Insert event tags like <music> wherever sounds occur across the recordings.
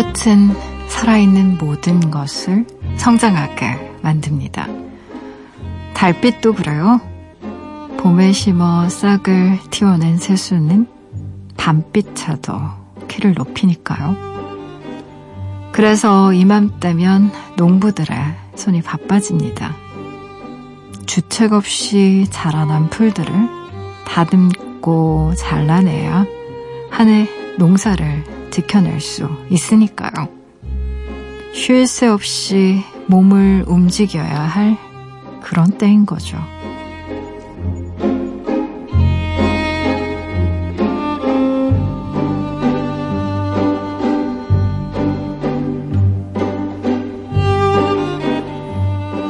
햇볕은 살아있는 모든 것을 성장하게 만듭니다. 달빛도 그래요. 봄에 심어 싹을 틔워낸 새수는 밤빛차도 키를 높이니까요. 그래서 이맘때면 농부들의 손이 바빠집니다. 주책 없이 자라난 풀들을 다듬고 잘라내야 한 해 농사를 지켜낼 수 있으니까요. 쉴 새 없이 몸을 움직여야 할 그런 때인 거죠.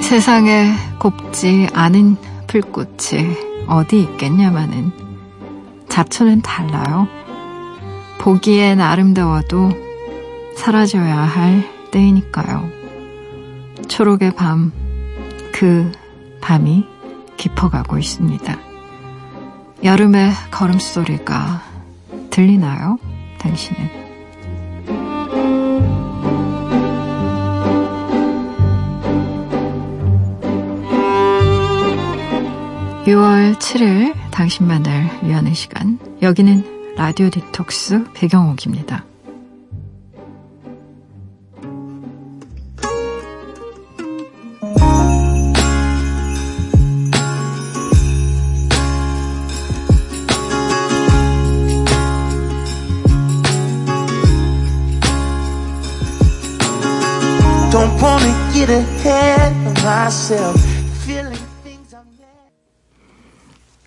세상에 곱지 않은 풀꽃이 어디 있겠냐마는 잡초는 달라요. 보기엔 아름다워도 사라져야 할 때이니까요. 초록의 밤, 그 밤이 깊어가고 있습니다. 여름의 걸음소리가 들리나요? 당신은? 6월 7일 당신만을 위하는 시간. 여기는 라디오 디톡스 배경옥입니다.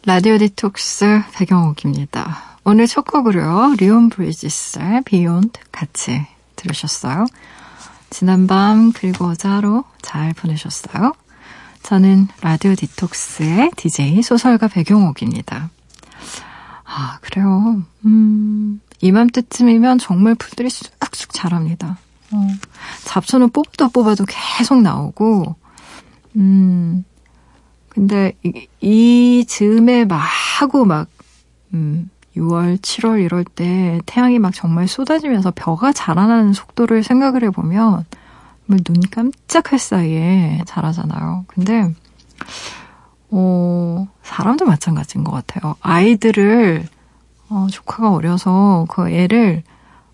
라디오 디톡스 백영옥입니다. 오늘 첫 곡으로요. 리온 브리지스의 Beyond 같이 들으셨어요. 지난밤 그리고 어제로 잘 보내셨어요? 저는 라디오 디톡스의 DJ 소설가 백영옥입니다. 아, 그래요. 음, 이맘때쯤이면 정말 풀들이 쑥쑥 자랍니다. 어, 잡초는 뽑아도 뽑아도 계속 나오고, 음, 근데 이, 이 즈음에 막 하고 막, 음, 6월, 7월 이럴 때 태양이 막 정말 쏟아지면서 벼가 자라나는 속도를 생각을 해보면 눈 깜짝할 사이에 자라잖아요. 근데, 어, 사람도 마찬가지인 것 같아요. 아이들을, 어, 조카가 어려서 그 애를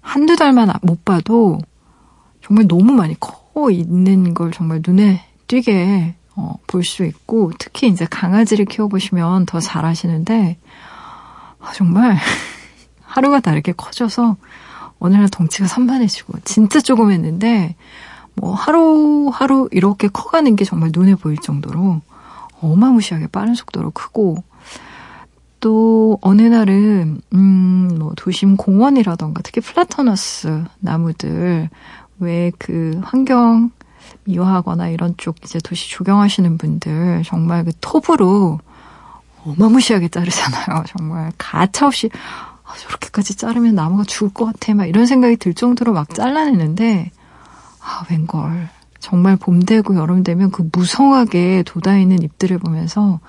한두 달만 못 봐도 정말 너무 많이 커 있는 걸 정말 눈에 띄게 어, 볼 수 있고 특히 이제 강아지를 키워보시면 더 잘하시는데 아, 정말? <laughs> 하루가 다르게 커져서 어느 날 덩치가 산만해지고 진짜 조금 했는데 뭐 하루하루 이렇게 커가는 게 정말 눈에 보일 정도로 어마무시하게 빠른 속도로 크고 또 어느 날은 음 뭐 도심 공원이라던가 특히 플라타너스 나무들 왜 그 환경 미화하거나 이런 쪽 이제 도시 조경하시는 분들 정말 그 톱으로 어마무시하게 자르잖아요. <laughs> 정말 가차없이 아, 저렇게까지 자르면 나무가 죽을 것 같아. 막 이런 생각이 들 정도로 막 잘라내는데 아, 웬걸. 정말 봄 되고 여름 되면 그 무성하게 돋아있는 잎들을 보면서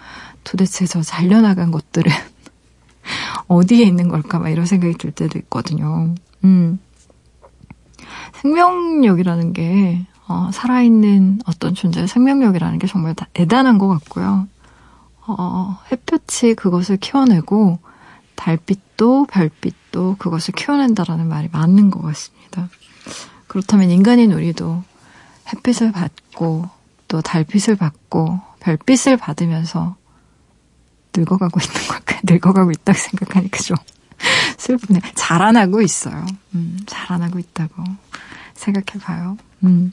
도대체 저 잘려나간 것들은 <laughs> 어디에 있는 걸까 막 이런 생각이 들 때도 있거든요. 음. 생명력이라는 게 어, 살아있는 어떤 존재의 생명력이라는 게 정말 대단한 것 같고요. 어, 햇볕이 그것을 키워내고 달빛도 별빛도 그것을 키워낸다라는 말이 맞는 것 같습니다. 그렇다면 인간인 우리도 햇빛을 받고 또 달빛을 받고 별빛을 받으면서 늙어가고 있는 걸까요? 늙어가고 있다고 생각하니까 좀 <laughs> 슬프네. 자라나고 있어요. 음, 자라나고 있다고 생각해봐요. 음.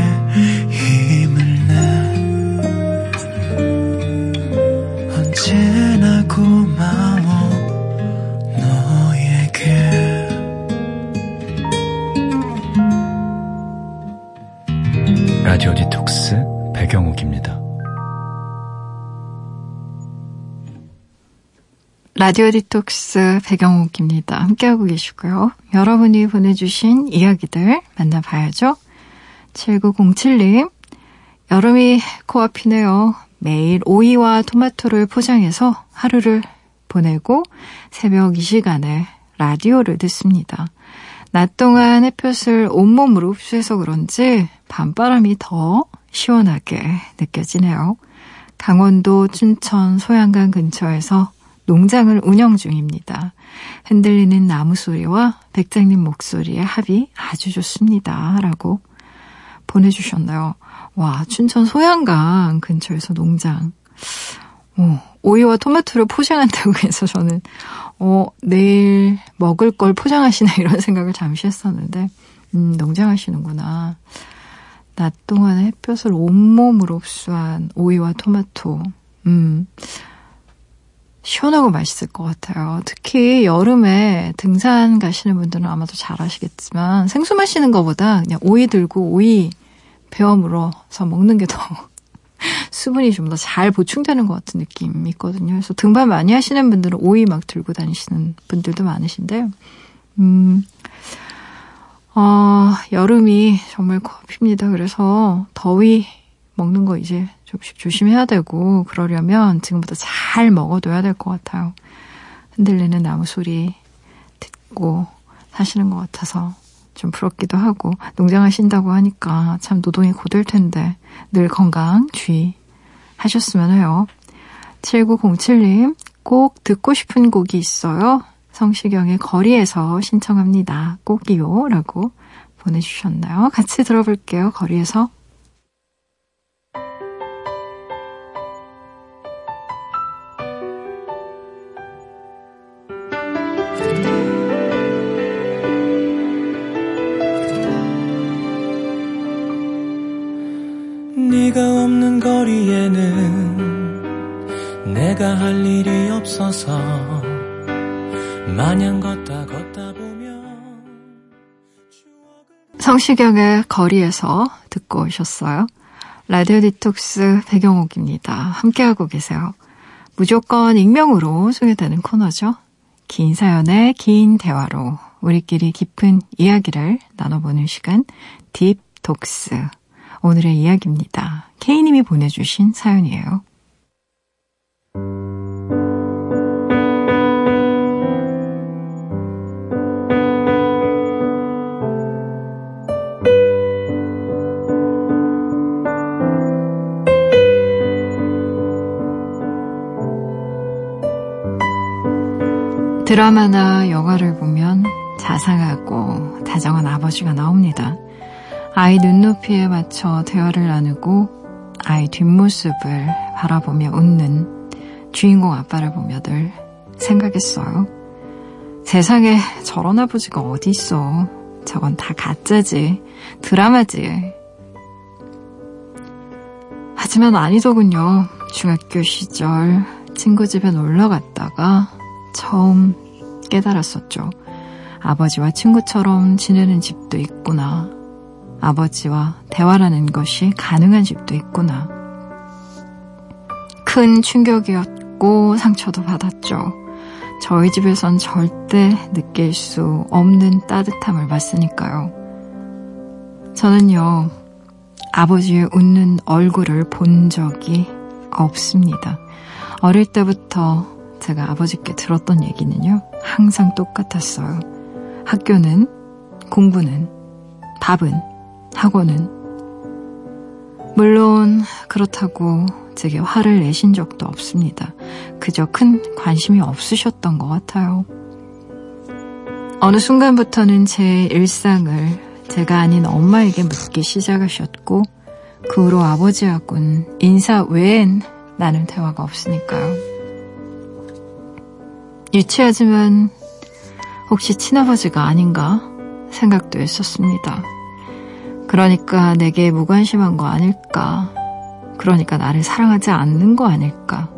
라디오 디톡스 배경옥입니다. 라디오 디톡스 배경옥입니다. 함께하고 계시고요. 여러분이 보내주신 이야기들 만나봐야죠. 7907님, 여름이 코앞이네요. 매일 오이와 토마토를 포장해서 하루를 보내고 새벽 이 시간에 라디오를 듣습니다. 낮 동안 햇볕을 온몸으로 흡수해서 그런지 밤바람이 더 시원하게 느껴지네요. 강원도 춘천 소양강 근처에서 농장을 운영 중입니다. 흔들리는 나무 소리와 백장님 목소리의 합이 아주 좋습니다. 라고 보내주셨나요? 와, 춘천 소양강 근처에서 농장. 오, 오이와 토마토를 포장한다고 해서 저는, 어, 내일 먹을 걸 포장하시나 이런 <laughs> 생각을 잠시 했었는데, 음, 농장하시는구나. 낮 동안에 햇볕을 온몸으로 흡수한 오이와 토마토. 음, 시원하고 맛있을 것 같아요. 특히 여름에 등산 가시는 분들은 아마도 잘 아시겠지만 생수 마시는 것보다 그냥 오이 들고 오이 베어 물어서 먹는 게 더 <laughs> 수분이 좀 더 잘 보충되는 것 같은 느낌이 있거든요. 그래서 등반 많이 하시는 분들은 오이 막 들고 다니시는 분들도 많으신데, 음, 어, 여름이 정말 코앞입니다. 그래서 더위 먹는 거 이제 조금씩 조심해야 되고 그러려면 지금부터 잘 먹어둬야 될 것 같아요. 흔들리는 나무 소리 듣고 사시는 것 같아서 좀 부럽기도 하고 농장하신다고 하니까 참 노동이 고될 텐데 늘 건강 주의하셨으면 해요. 7907님 꼭 듣고 싶은 곡이 있어요. 성시경의 거리에서 신청합니다. 꼭이요 라고 보내주셨나요? 같이 들어볼게요. 거리에서 네가 없는 거리에는 내가 할 일이 없어서 마냥 걷다 걷다 보면 성시경의 거리에서 듣고 오셨어요. 라디오 디톡스 배경옥입니다. 함께하고 계세요. 무조건 익명으로 소개되는 코너죠. 긴 사연의 긴 대화로 우리끼리 깊은 이야기를 나눠보는 시간 딥톡스 오늘의 이야기입니다. K님이 보내주신 사연이에요. 드라마나 영화를 보면 자상하고 다정한 아버지가 나옵니다. 아이 눈높이에 맞춰 대화를 나누고 아이 뒷모습을 바라보며 웃는 주인공 아빠를 보며 늘 생각했어요. 세상에 저런 아버지가 어디 있어. 저건 다 가짜지. 드라마지. 하지만 아니더군요. 중학교 시절 친구 집에 놀러 갔다가 처음 깨달았었죠. 아버지와 친구처럼 지내는 집도 있구나. 아버지와 대화라는 것이 가능한 집도 있구나. 큰 충격이었고 상처도 받았죠. 저희 집에선 절대 느낄 수 없는 따뜻함을 받으니까요. 저는요, 아버지의 웃는 얼굴을 본 적이 없습니다. 어릴 때부터 제가 아버지께 들었던 얘기는요, 항상 똑같았어요. 학교는, 공부는, 밥은, 학원은. 물론, 그렇다고 제게 화를 내신 적도 없습니다. 그저 큰 관심이 없으셨던 것 같아요. 어느 순간부터는 제 일상을 제가 아닌 엄마에게 묻기 시작하셨고, 그 후로 아버지하고는 인사 외엔 나는 대화가 없으니까요. 유치하지만 혹시 친아버지가 아닌가 생각도 했었습니다. 그러니까 내게 무관심한 거 아닐까. 그러니까 나를 사랑하지 않는 거 아닐까.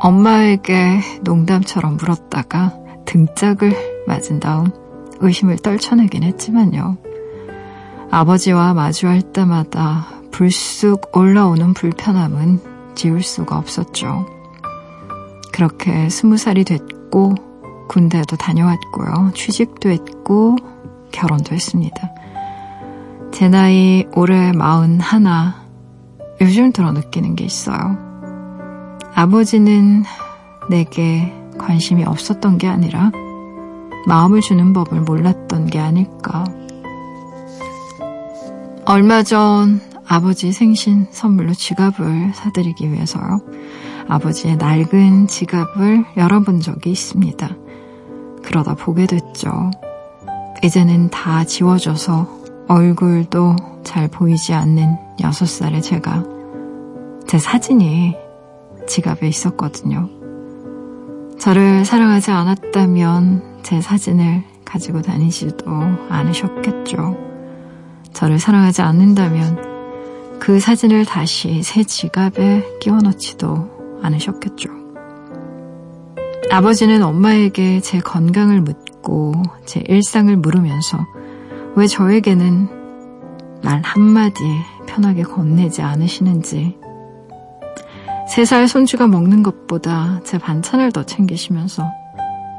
엄마에게 농담처럼 물었다가 등짝을 맞은 다음 의심을 떨쳐내긴 했지만요. 아버지와 마주할 때마다 불쑥 올라오는 불편함은 지울 수가 없었죠. 그렇게 스무 살이 됐고 군대도 다녀왔고요. 취직도 했고 결혼도 했습니다. 제 나이 올해 마흔 하나 요즘 들어 느끼는 게 있어요. 아버지는 내게 관심이 없었던 게 아니라 마음을 주는 법을 몰랐던 게 아닐까. 얼마 전 아버지 생신 선물로 지갑을 사드리기 위해서요. 아버지의 낡은 지갑을 열어본 적이 있습니다. 그러다 보게 됐죠. 이제는 다 지워져서 얼굴도 잘 보이지 않는 6살의 제가 제 사진이 지갑에 있었거든요. 저를 사랑하지 않았다면 제 사진을 가지고 다니지도 않으셨겠죠. 저를 사랑하지 않는다면 그 사진을 다시 새 지갑에 끼워 넣지도 않으셨겠죠. 아버지는 엄마에게 제 건강을 묻고 제 일상을 물으면서 왜 저에게는 말 한마디 편하게 건네지 않으시는지 세살 손주가 먹는 것보다 제 반찬을 더 챙기시면서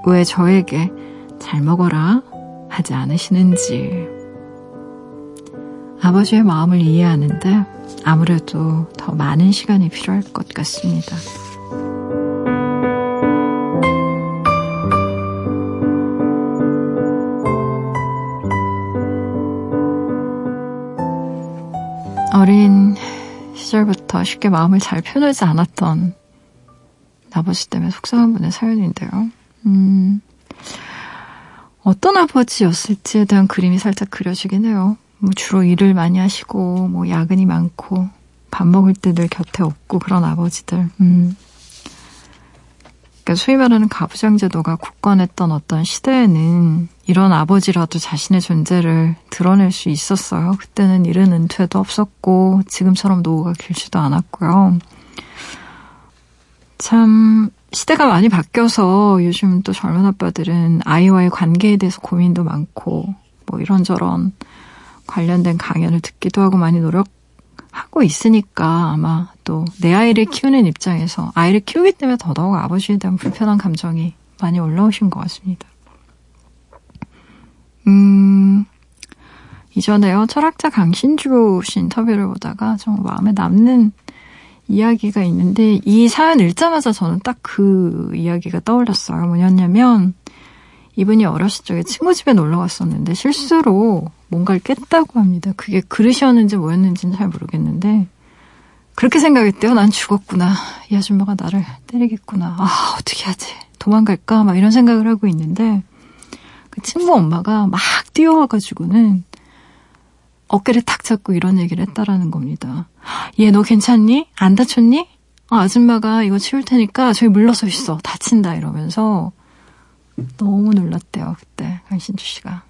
왜 저에게 잘 먹어라 하지 않으시는지 아버지의 마음을 이해하는데 아무래도 더 많은 시간이 필요할 것 같습니다. 어린 시절부터 쉽게 마음을 잘 표현하지 않았던 아버지 때문에 속상한 분의 사연인데요. 음, 어떤 아버지였을지에 대한 그림이 살짝 그려지긴 해요. 뭐 주로 일을 많이 하시고, 뭐 야근이 많고, 밥 먹을 때 늘 곁에 없고 그런 아버지들. 음. 그러니까 소위 말하는 가부장제도가 굳건했던 어떤 시대에는 이런 아버지라도 자신의 존재를 드러낼 수 있었어요. 그때는 이른 은퇴도 없었고 지금처럼 노후가 길지도 않았고요. 참 시대가 많이 바뀌어서 요즘 또 젊은 아빠들은 아이와의 관계에 대해서 고민도 많고 뭐 이런저런 관련된 강연을 듣기도 하고 많이 노력하고 있으니까 아마 또 내 아이를 키우는 입장에서 아이를 키우기 때문에 더더욱 아버지에 대한 불편한 감정이 많이 올라오신 것 같습니다. 음, 이전에요, 철학자 강신주 씨 인터뷰를 보다가 좀 마음에 남는 이야기가 있는데, 이 사연 읽자마자 저는 딱 그 이야기가 떠올렸어요. 뭐였냐면, 이분이 어렸을 적에 친구 집에 놀러 갔었는데, 실수로 뭔가를 깼다고 합니다. 그게 그릇이었는지 뭐였는지는 잘 모르겠는데, 그렇게 생각했대요. 난 죽었구나. 이 아줌마가 나를 때리겠구나. 아, 어떻게 하지? 도망갈까? 막 이런 생각을 하고 있는데, 그 친구 엄마가 막 뛰어와가지고는 어깨를 탁 잡고 이런 얘기를 했다라는 겁니다. 얘 너 괜찮니? 안 다쳤니? 아, 아줌마가 이거 치울 테니까 저기 물러서 있어. 다친다 이러면서 너무 놀랐대요. 그때 강신주 씨가.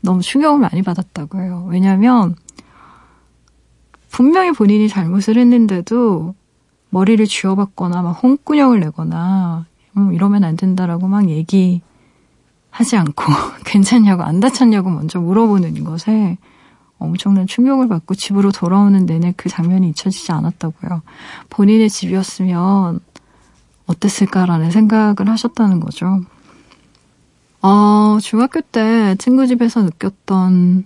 너무 충격을 많이 받았다고 해요. 왜냐하면 분명히 본인이 잘못을 했는데도 머리를 쥐어박거나 막 홍군형을 내거나 음, 이러면 안 된다라고 막 얘기 하지 않고 <laughs> 괜찮냐고 안 다쳤냐고 먼저 물어보는 것에 엄청난 충격을 받고 집으로 돌아오는 내내 그 장면이 잊혀지지 않았다고요. 본인의 집이었으면 어땠을까라는 생각을 하셨다는 거죠. 어, 중학교 때 친구 집에서 느꼈던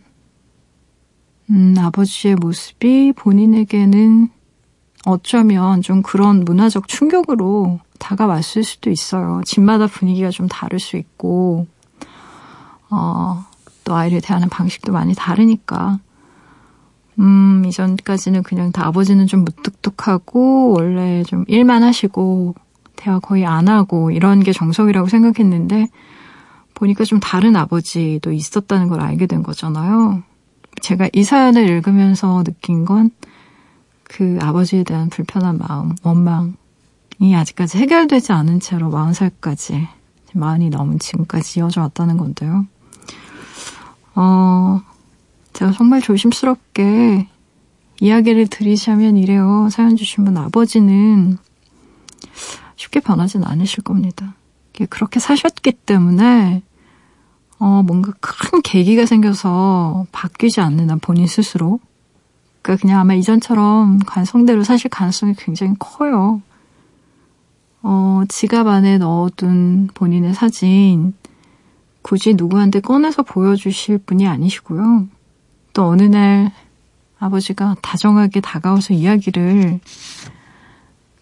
음, 아버지의 모습이 본인에게는 어쩌면 좀 그런 문화적 충격으로 다가왔을 수도 있어요. 집마다 분위기가 좀 다를 수 있고, 어, 또 아이를 대하는 방식도 많이 다르니까. 음, 이전까지는 그냥 다 아버지는 좀 무뚝뚝하고, 원래 좀 일만 하시고, 대화 거의 안 하고, 이런 게 정석이라고 생각했는데, 보니까 좀 다른 아버지도 있었다는 걸 알게 된 거잖아요. 제가 이 사연을 읽으면서 느낀 건, 그 아버지에 대한 불편한 마음, 원망이 아직까지 해결되지 않은 채로 40살까지, 마흔이 넘은 지금까지 이어져 왔다는 건데요. 어, 제가 정말 조심스럽게 이야기를 드리자면 이래요. 사연 주신 분 아버지는 쉽게 변하진 않으실 겁니다. 그렇게 사셨기 때문에 어, 뭔가 큰 계기가 생겨서 바뀌지 않는 한 본인 스스로. 그러니까 그냥 아마 이전처럼 관성대로 사실 가능성이 굉장히 커요. 어, 지갑 안에 넣어둔 본인의 사진, 굳이 누구한테 꺼내서 보여주실 분이 아니시고요. 또 어느 날 아버지가 다정하게 다가와서 이야기를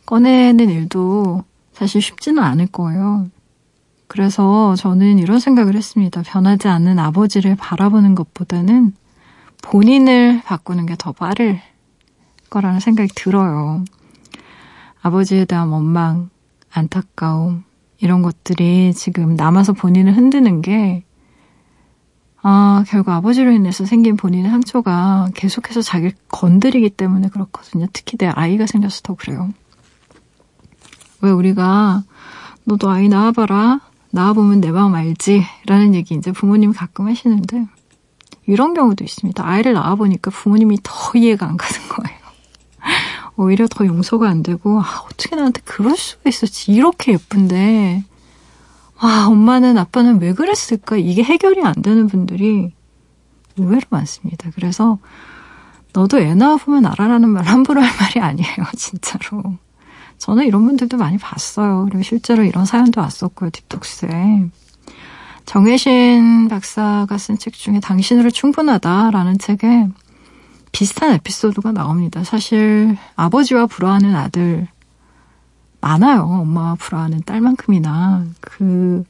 꺼내는 일도 사실 쉽지는 않을 거예요. 그래서 저는 이런 생각을 했습니다. 변하지 않는 아버지를 바라보는 것보다는 본인을 바꾸는 게 더 빠를 거라는 생각이 들어요. 아버지에 대한 원망, 안타까움, 이런 것들이 지금 남아서 본인을 흔드는 게, 아, 결국 아버지로 인해서 생긴 본인의 상처가 계속해서 자기를 건드리기 때문에 그렇거든요. 특히 내 아이가 생겨서 더 그래요. 왜 우리가, 너도 아이 낳아봐라. 낳아보면 내 마음 알지? 라는 얘기 이제 부모님이 가끔 하시는데, 이런 경우도 있습니다. 아이를 낳아보니까 부모님이 더 이해가 안 가는 거예요. <laughs> 오히려 더 용서가 안 되고, 아, 어떻게 나한테 그럴 수가 있었지. 이렇게 예쁜데, 와, 엄마는 아빠는 왜 그랬을까? 이게 해결이 안 되는 분들이 의외로 많습니다. 그래서, 너도 애 낳아보면 알아라는 말 함부로 할 말이 아니에요, <laughs> 진짜로. 저는 이런 분들도 많이 봤어요. 그리고 실제로 이런 사연도 왔었고요, 딥톡스에. 정혜신 박사가 쓴 책 중에 당신으로 충분하다라는 책에 비슷한 에피소드가 나옵니다. 사실 아버지와 불화하는 아들 많아요. 엄마와 불화하는 딸만큼이나 그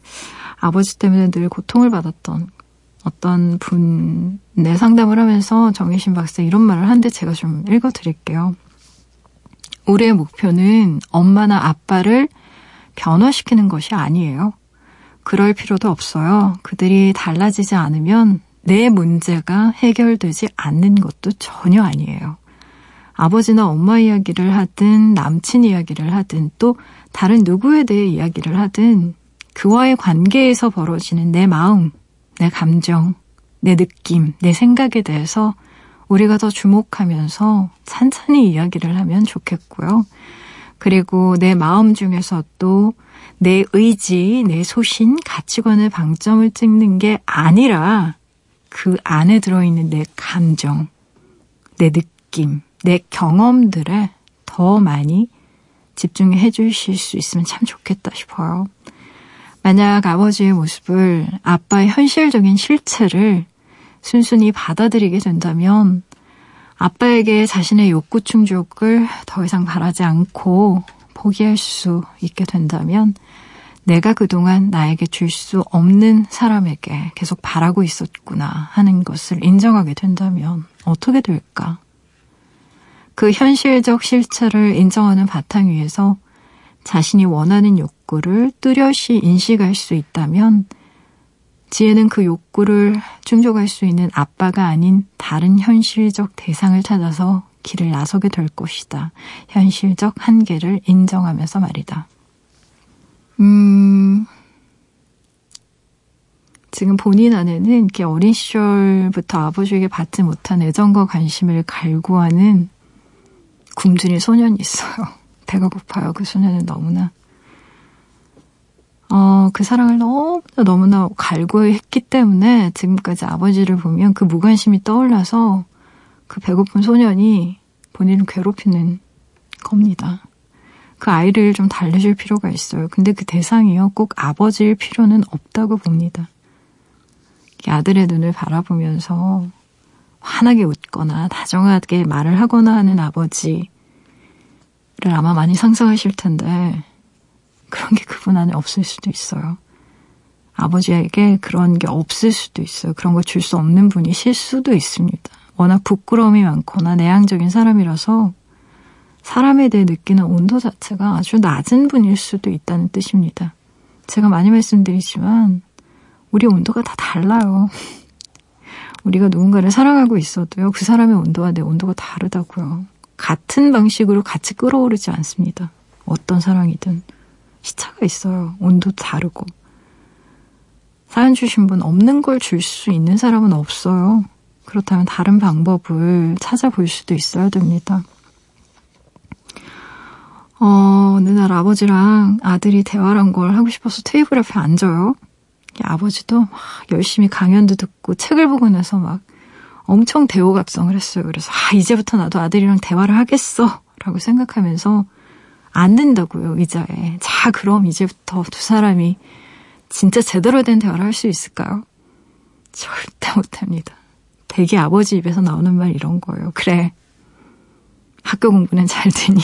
아버지 때문에 늘 고통을 받았던 어떤 분내 상담을 하면서 정혜신 박사 이런 말을 하는데 제가 좀 읽어드릴게요. 우리의 목표는 엄마나 아빠를 변화시키는 것이 아니에요. 그럴 필요도 없어요. 그들이 달라지지 않으면 내 문제가 해결되지 않는 것도 전혀 아니에요. 아버지나 엄마 이야기를 하든 남친 이야기를 하든 또 다른 누구에 대해 이야기를 하든 그와의 관계에서 벌어지는 내 마음, 내 감정, 내 느낌, 내 생각에 대해서 우리가 더 주목하면서 찬찬히 이야기를 하면 좋겠고요. 그리고 내 마음 중에서 또 내 의지, 내 소신, 가치관의 방점을 찍는 게 아니라 그 안에 들어있는 내 감정, 내 느낌, 내 경험들에 더 많이 집중해 주실 수 있으면 참 좋겠다 싶어요. 만약 아버지의 모습을 아빠의 현실적인 실체를 순순히 받아들이게 된다면 아빠에게 자신의 욕구 충족을 더 이상 바라지 않고 포기할 수 있게 된다면 내가 그동안 나에게 줄 수 없는 사람에게 계속 바라고 있었구나 하는 것을 인정하게 된다면 어떻게 될까? 그 현실적 실체를 인정하는 바탕 위에서 자신이 원하는 욕구를 뚜렷이 인식할 수 있다면 지혜는 그 욕구를 충족할 수 있는 아빠가 아닌 다른 현실적 대상을 찾아서 길을 나서게 될 것이다. 현실적 한계를 인정하면서 말이다. 음, 지금 본인 안에는 이렇게 어린 시절부터 아버지에게 받지 못한 애정과 관심을 갈구하는 굶주린 소년이 있어요. <laughs> 배가 고파요. 그 소년은 너무나. 어, 그 사랑을 너무나 너무나 갈구했기 때문에 지금까지 아버지를 보면 그 무관심이 떠올라서 그 배고픈 소년이 본인을 괴롭히는 겁니다. 그 아이를 좀 달래줄 필요가 있어요. 근데 그 대상이요. 꼭 아버지일 필요는 없다고 봅니다. 아들의 눈을 바라보면서 환하게 웃거나 다정하게 말을 하거나 하는 아버지를 아마 많이 상상하실 텐데 그런 게 그분 안에 없을 수도 있어요. 아버지에게 그런 게 없을 수도 있어요. 그런 걸 줄 수 없는 분이실 수도 있습니다. 워낙 부끄러움이 많거나 내향적인 사람이라서 사람에 대해 느끼는 온도 자체가 아주 낮은 분일 수도 있다는 뜻입니다. 제가 많이 말씀드리지만 우리 온도가 다 달라요. <laughs> 우리가 누군가를 사랑하고 있어도요, 그 사람의 온도와 내 온도가 다르다고요. 같은 방식으로 같이 끌어오르지 않습니다. 어떤 사랑이든. 시차가 있어요. 온도도 다르고. 사연 주신 분 없는 걸 줄 수 있는 사람은 없어요. 그렇다면 다른 방법을 찾아볼 수도 있어야 됩니다. 어, 어느 날 아버지랑 아들이 대화를 한 걸 하고 싶어서 테이블 앞에 앉아요. 아버지도 막 열심히 강연도 듣고 책을 보고 나서 막 엄청 대호갑성을 했어요. 그래서 아 이제부터 나도 아들이랑 대화를 하겠어 라고 생각하면서 앉는다고요 의자에. 자 그럼 이제부터 두 사람이 진짜 제대로 된 대화를 할 수 있을까요? 절대 못합니다. 대개 아버지 입에서 나오는 말 이런 거예요. 그래 학교 공부는 잘 되니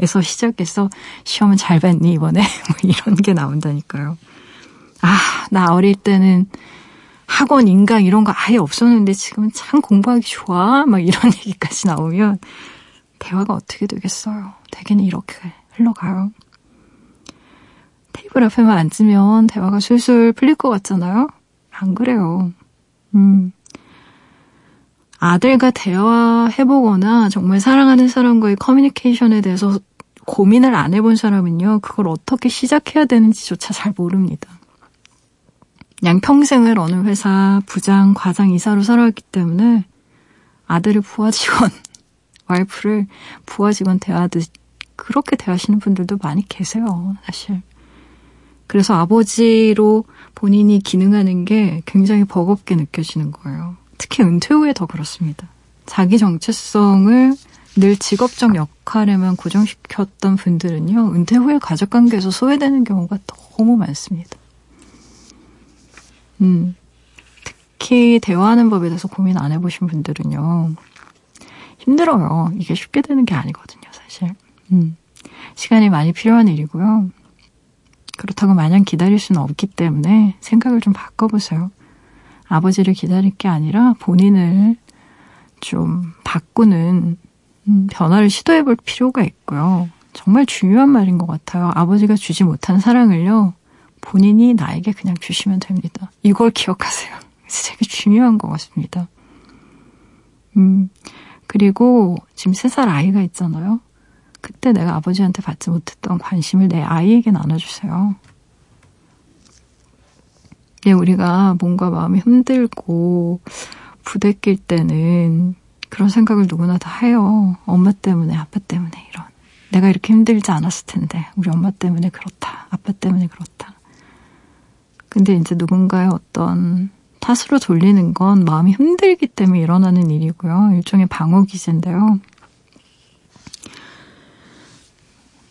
에서 시작해서 시험은 잘 봤니 이번에 <laughs> 뭐 이런 게 나온다니까요. 아, 나 어릴 때는 학원, 인강 이런 거 아예 없었는데 지금은 참 공부하기 좋아. 막 이런 <laughs> 얘기까지 나오면 대화가 어떻게 되겠어요. 대개는 이렇게 흘러가요. 테이블 앞에만 앉으면 대화가 술술 풀릴 것 같잖아요. 안 그래요. 음. 아들과 대화해보거나 정말 사랑하는 사람과의 커뮤니케이션에 대해서 고민을 안 해본 사람은요, 그걸 어떻게 시작해야 되는지조차 잘 모릅니다. 그냥 평생을 어느 회사 부장, 과장, 이사로 살아왔기 때문에 아들을 부하 직원, <laughs> 와이프를 부하 직원 대하듯 그렇게 대하시는 분들도 많이 계세요, 사실. 그래서 아버지로 본인이 기능하는 게 굉장히 버겁게 느껴지는 거예요. 특히 은퇴 후에 더 그렇습니다. 자기 정체성을 늘 직업적 역할에만 고정시켰던 분들은요, 은퇴 후에 가족 관계에서 소외되는 경우가 너무 많습니다. 음, 특히 대화하는 법에 대해서 고민 안 해보신 분들은요, 힘들어요. 이게 쉽게 되는 게 아니거든요, 사실. 음, 시간이 많이 필요한 일이고요. 그렇다고 마냥 기다릴 수는 없기 때문에 생각을 좀 바꿔보세요. 아버지를 기다릴 게 아니라 본인을 좀 바꾸는 음, 변화를 시도해 볼 필요가 있고요. 정말 중요한 말인 것 같아요. 아버지가 주지 못한 사랑을요, 본인이 나에게 그냥 주시면 됩니다. 이걸 기억하세요. <laughs> 되게 중요한 것 같습니다. 음, 그리고 지금 세 살 아이가 있잖아요. 그때 내가 아버지한테 받지 못했던 관심을 내 아이에게 나눠주세요. 예, 우리가 뭔가 마음이 힘들고 부대낄 때는 그런 생각을 누구나 다 해요. 엄마 때문에, 아빠 때문에 이런. 내가 이렇게 힘들지 않았을 텐데, 우리 엄마 때문에 그렇다. 아빠 때문에 그렇다. 근데 이제 누군가의 어떤 탓으로 돌리는 건 마음이 힘들기 때문에 일어나는 일이고요. 일종의 방어 기제인데요.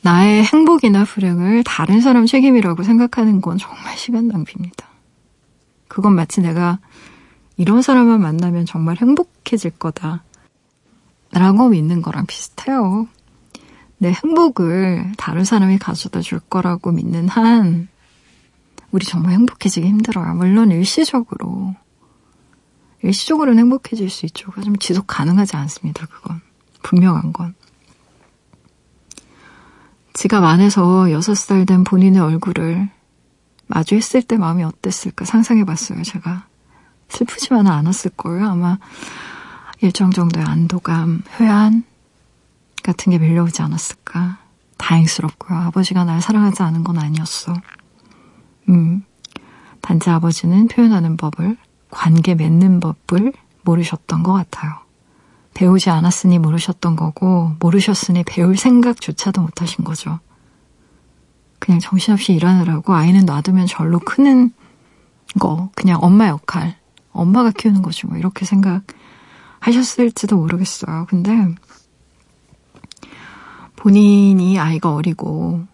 나의 행복이나 불행을 다른 사람 책임이라고 생각하는 건 정말 시간 낭비입니다. 그건 마치 내가 이런 사람만 만나면 정말 행복해질 거다. 라고 믿는 거랑 비슷해요. 내 행복을 다른 사람이 가져다 줄 거라고 믿는 한, 우리 정말 행복해지기 힘들어요. 물론 일시적으로. 일시적으로는 행복해질 수 있죠. 하지만 지속 가능하지 않습니다. 그건. 분명한 건. 지갑 안에서 6살 된 본인의 얼굴을 마주했을 때 마음이 어땠을까 상상해 봤어요, 제가. 슬프지만은 않았을 거예요. 아마 일정 정도의 안도감, 회한 같은 게 밀려오지 않았을까. 다행스럽고요. 아버지가 날 사랑하지 않은 건 아니었어. 음, 단지 아버지는 표현하는 법을, 관계 맺는 법을 모르셨던 것 같아요. 배우지 않았으니 모르셨던 거고, 모르셨으니 배울 생각조차도 못하신 거죠. 그냥 정신없이 일하느라고 아이는 놔두면 절로 크는 거, 그냥 엄마 역할, 엄마가 키우는 거지 뭐, 이렇게 생각하셨을지도 모르겠어요. 근데, 본인이 아이가 어리고,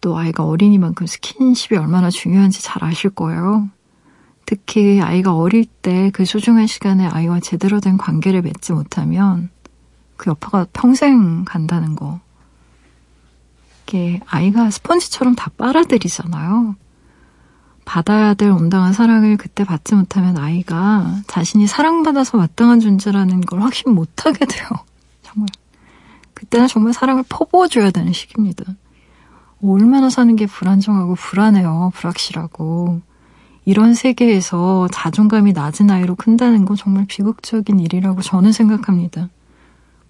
또 아이가 어린이만큼 스킨십이 얼마나 중요한지 잘 아실 거예요. 특히 아이가 어릴 때 그 소중한 시간에 아이와 제대로 된 관계를 맺지 못하면 그 여파가 평생 간다는 거. 이게 아이가 스펀지처럼 다 빨아들이잖아요. 받아야 될 온당한 사랑을 그때 받지 못하면 아이가 자신이 사랑받아서 마땅한 존재라는 걸 확신 못하게 돼요. <laughs> 정말. 그때는 정말 사랑을 퍼부어줘야 되는 시기입니다. 얼마나 사는 게 불안정하고 불안해요. 불확실하고. 이런 세계에서 자존감이 낮은 아이로 큰다는 건 정말 비극적인 일이라고 저는 생각합니다.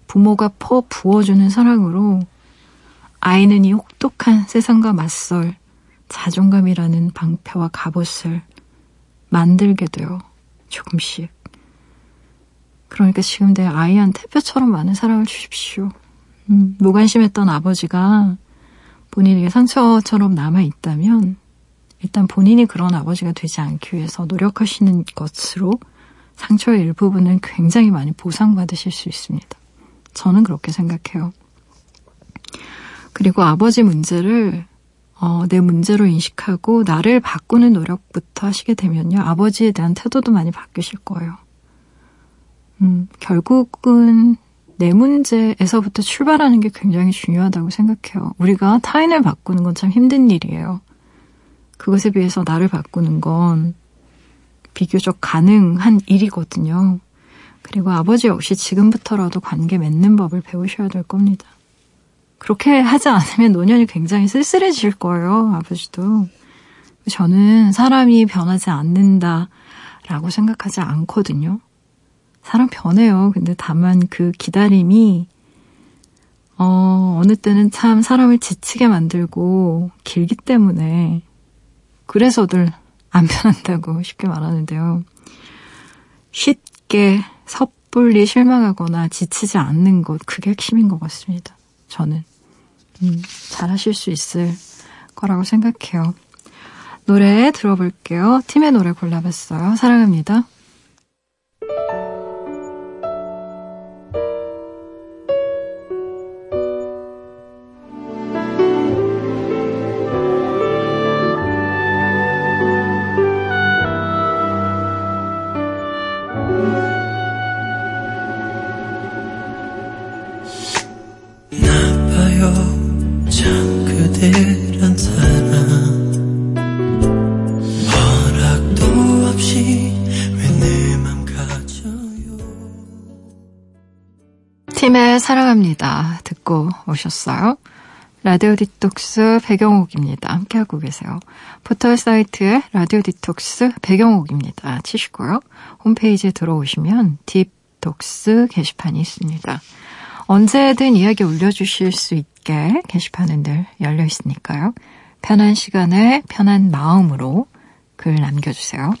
부모가 퍼 부어주는 사랑으로 아이는 이 혹독한 세상과 맞설 자존감이라는 방패와 갑옷을 만들게 돼요. 조금씩. 그러니까 지금 내 아이한테 뼈처럼 많은 사랑을 주십시오. 음, 무관심했던 아버지가 본인에게 상처처럼 남아 있다면 일단 본인이 그런 아버지가 되지 않기 위해서 노력하시는 것으로 상처의 일부분은 굉장히 많이 보상받으실 수 있습니다. 저는 그렇게 생각해요. 그리고 아버지 문제를 어, 내 문제로 인식하고 나를 바꾸는 노력부터 하시게 되면요. 아버지에 대한 태도도 많이 바뀌실 거예요. 음, 결국은 내 문제에서부터 출발하는 게 굉장히 중요하다고 생각해요. 우리가 타인을 바꾸는 건 참 힘든 일이에요. 그것에 비해서 나를 바꾸는 건 비교적 가능한 일이거든요. 그리고 아버지 역시 지금부터라도 관계 맺는 법을 배우셔야 될 겁니다. 그렇게 하지 않으면 노년이 굉장히 쓸쓸해질 거예요, 아버지도. 저는 사람이 변하지 않는다라고 생각하지 않거든요. 사람 변해요. 근데 다만 그 기다림이, 어, 어느 때는 참 사람을 지치게 만들고 길기 때문에, 그래서들 안 변한다고 쉽게 말하는데요. 쉽게 섣불리 실망하거나 지치지 않는 것, 그게 핵심인 것 같습니다. 저는. 음, 잘 하실 수 있을 거라고 생각해요. 노래 들어볼게요. 팀의 노래 골라봤어요. 사랑합니다. 사랑합니다. 듣고 오셨어요? 라디오 디톡스 백영옥입니다. 함께하고 계세요. 포털 사이트에 라디오 디톡스 백영옥입니다. 치시고요. 홈페이지에 들어오시면 Deep Talks 게시판이 있습니다. 언제든 이야기 올려주실 수 있게 게시판은 늘 열려 있으니까요. 편한 시간에 편한 마음으로 글 남겨주세요.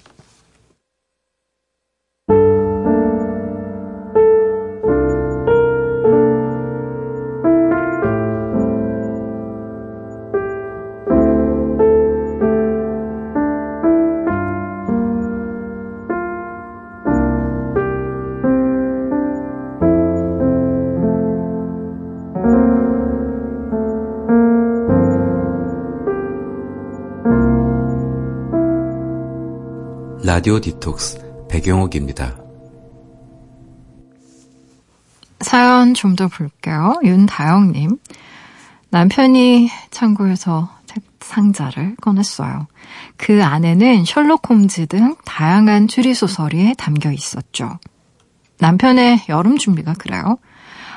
라디오 디톡스 배경옥입니다. 사연 좀 더 볼게요. 윤다영님. 남편이 창고에서 책 상자를 꺼냈어요. 그 안에는 셜록 홈즈 등 다양한 추리소설이 담겨 있었죠. 남편의 여름 준비가 그래요.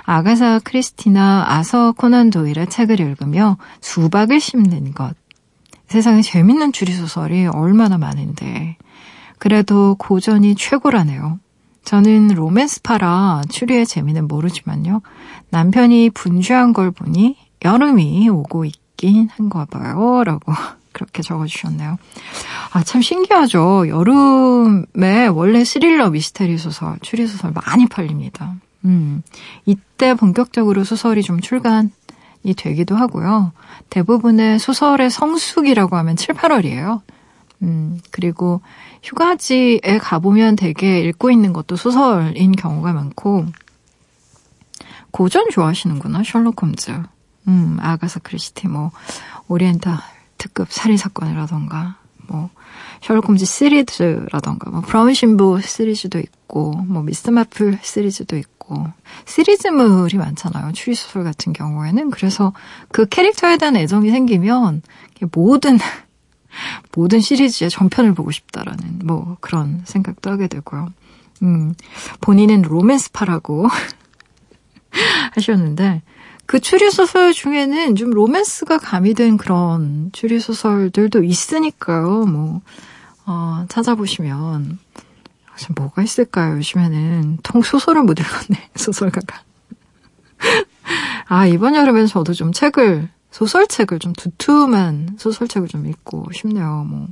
아가사 크리스티나 아서 코난 도일의 책을 읽으며 수박을 씹는 것. 세상에 재밌는 추리소설이 얼마나 많은데. 그래도 고전이 최고라네요. 저는 로맨스파라 추리의 재미는 모르지만요. 남편이 분주한 걸 보니 여름이 오고 있긴 한가 봐요. 라고 <laughs> 그렇게 적어주셨네요. 아, 참 신기하죠. 여름에 원래 스릴러 미스테리 소설, 추리 소설 많이 팔립니다. 음, 이때 본격적으로 소설이 좀 출간이 되기도 하고요. 대부분의 소설의 성수기라고 하면 7, 8월이에요. 음, 그리고 휴가지에 가보면 되게 읽고 있는 것도 소설인 경우가 많고, 고전 좋아하시는구나, 셜록 홈즈. 음, 아가사 크리스티, 뭐, 오리엔탈 특급 살인사건이라던가, 뭐, 셜록 홈즈 시리즈라던가, 뭐, 브라운 신부 시리즈도 있고, 뭐, 미스터 마플 시리즈도 있고, 시리즈물이 많잖아요. 추리소설 같은 경우에는. 그래서 그 캐릭터에 대한 애정이 생기면, 모든 모든 시리즈의 전편을 보고 싶다라는 뭐 그런 생각도 하게 되고요. 음, 본인은 로맨스파라고 <laughs> 하셨는데 그 추리소설 중에는 좀 로맨스가 가미된 그런 추리소설들도 있으니까요. 뭐, 어, 찾아보시면. 뭐가 있을까요? 요즘에는 통소설을 못 읽었네, <laughs> 소설가가. 아, 이번 여름엔 저도 좀 책을 소설책을 좀 두툼한 소설책을 좀 읽고 싶네요. 뭐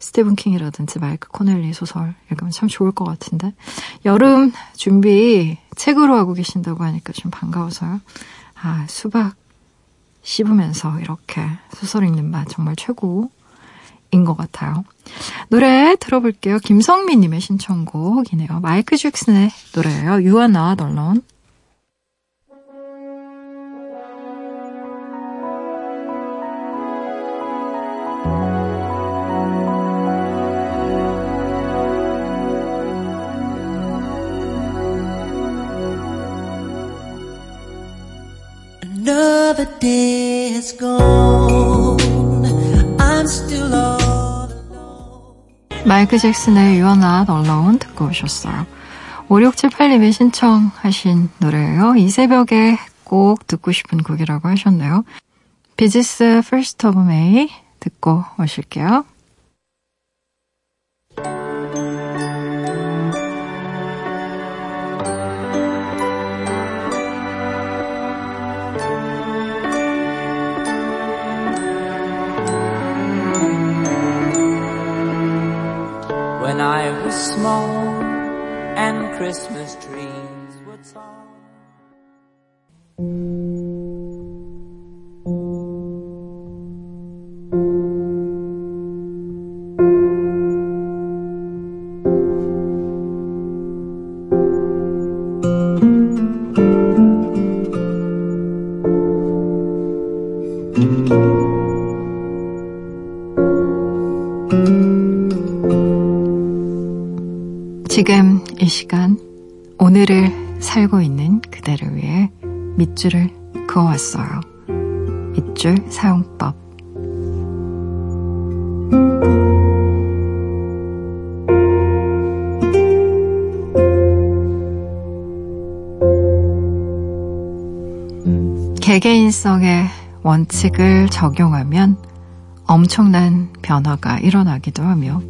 스티븐 킹이라든지 마이크 코넬리 소설 읽으면 참 좋을 것 같은데 여름 준비 책으로 하고 계신다고 하니까 좀 반가워서요. 아, 수박 씹으면서 이렇게 소설 읽는 맛 정말 최고 인 것 같아요. 노래 들어볼게요. 김성민님의 신청곡이네요. 마이크 잭슨의 노래예요. You are not alone. 마이크 잭슨의 You Are Not Alone 듣고 오셨어요. 5678님이 신청하신 노래예요. 이 새벽에 꼭 듣고 싶은 곡이라고 하셨네요. 비지스 First of May 듣고 오실게요. Small and Christmas 밑줄 사용법. 개개인성의 원칙을 적용하면 엄청난 변화가 일어나기도 하며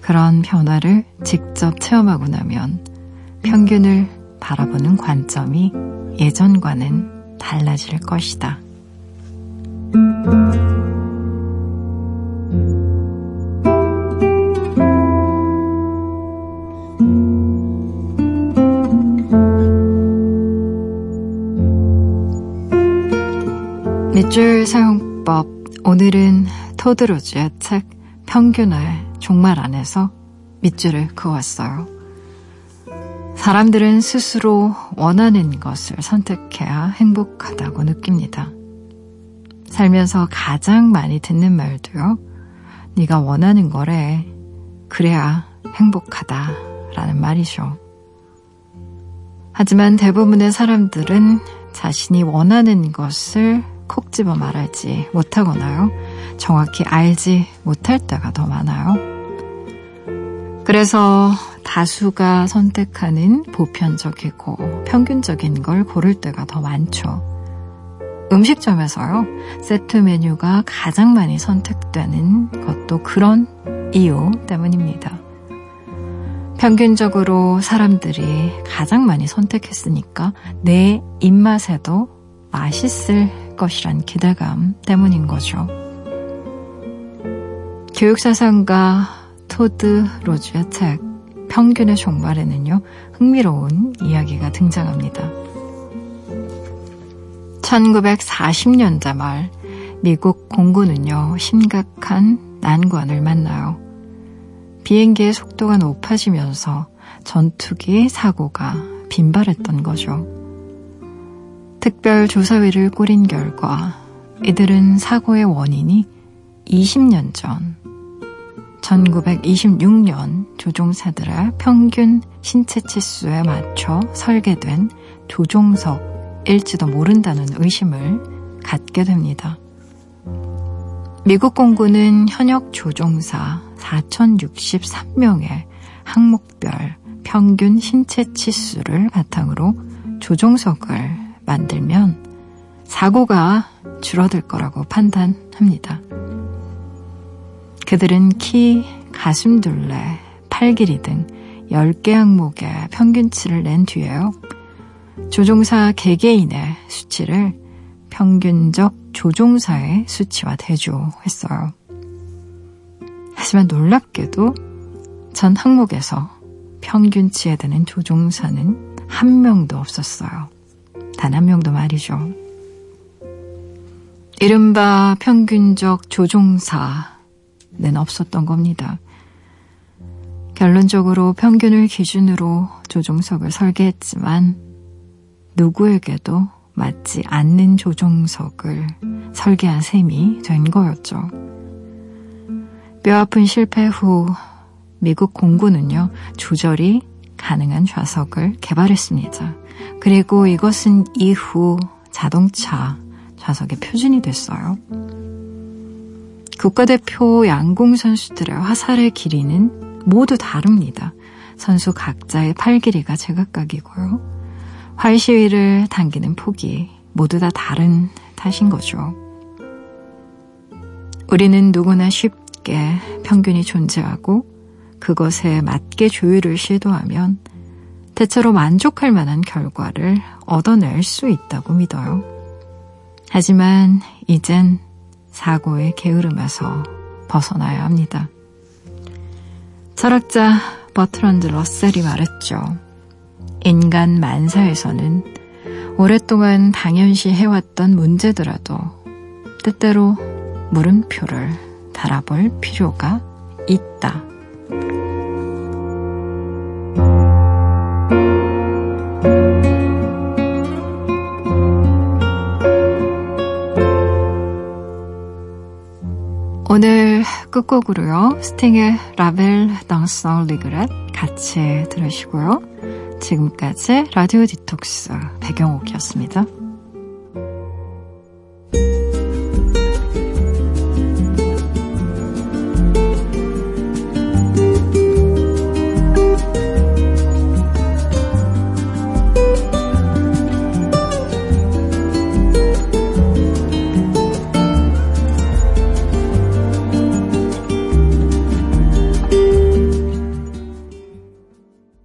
그런 변화를 직접 체험하고 나면 평균을 바라보는 관점이 예전과는 달라질 것이다. 밑줄 사용법. 오늘은 토드로즈의 책 평균을 종말 안에서 밑줄을 그어왔어요. 사람들은 스스로 원하는 것을 선택해야 행복하다고 느낍니다. 살면서 가장 많이 듣는 말도요. 네가 원하는 거래. 그래야 행복하다 라는 말이죠. 하지만 대부분의 사람들은 자신이 원하는 것을 콕 집어 말하지 못하거나요. 정확히 알지 못할 때가 더 많아요. 그래서 다수가 선택하는 보편적이고 평균적인 걸 고를 때가 더 많죠. 음식점에서요, 세트 메뉴가 가장 많이 선택되는 것도 그런 이유 때문입니다. 평균적으로 사람들이 가장 많이 선택했으니까 내 입맛에도 맛있을 것이란 기대감 때문인 거죠. 교육사상가 토드 로즈의 책 평균의 종말에는요 흥미로운 이야기가 등장합니다. 1940년대 말 미국 공군은요 심각한 난관을 만나요. 비행기의 속도가 높아지면서 전투기 사고가 빈발했던 거죠. 특별조사위를 꾸린 결과 이들은 사고의 원인이 20년 전 1926년 조종사들의 평균 신체 치수에 맞춰 설계된 조종석 일지도 모른다는 의심을 갖게 됩니다. 미국 공군은 현역 조종사 4,063명의 항목별 평균 신체 치수를 바탕으로 조종석을 만들면 사고가 줄어들 거라고 판단합니다. 그들은 키, 가슴둘레, 팔 길이 등 10개 항목의 평균치를 낸 뒤에요. 조종사 개개인의 수치를 평균적 조종사의 수치와 대조했어요. 하지만 놀랍게도 전 항목에서 평균치에 드는 조종사는 한 명도 없었어요. 단 한 명도 말이죠. 이른바 평균적 조종사는 없었던 겁니다. 결론적으로 평균을 기준으로 조종석을 설계했지만 누구에게도 맞지 않는 조종석을 설계한 셈이 된 거였죠. 뼈 아픈 실패 후 미국 공군은요, 조절이 가능한 좌석을 개발했습니다. 그리고 이것은 이후 자동차 좌석의 표준이 됐어요. 국가대표 양궁 선수들의 화살의 길이는 모두 다릅니다. 선수 각자의 팔 길이가 제각각이고요. 활 시위를 당기는 폭이 모두 다 다른 탓인 거죠. 우리는 누구나 쉽게 평균이 존재하고 그것에 맞게 조율을 시도하면 대체로 만족할 만한 결과를 얻어낼 수 있다고 믿어요. 하지만 이젠 사고의 게으름에서 벗어나야 합니다. 철학자 버트런드 러셀이 말했죠. 인간 만사에서는 오랫동안 당연시 해왔던 문제더라도 때때로 물음표를 달아볼 필요가 있다. 오늘 끝곡으로요. 스팅의 라벨 덩성 리그렛 같이 들으시고요. 지금까지 라디오 디톡스 배경옥이었습니다.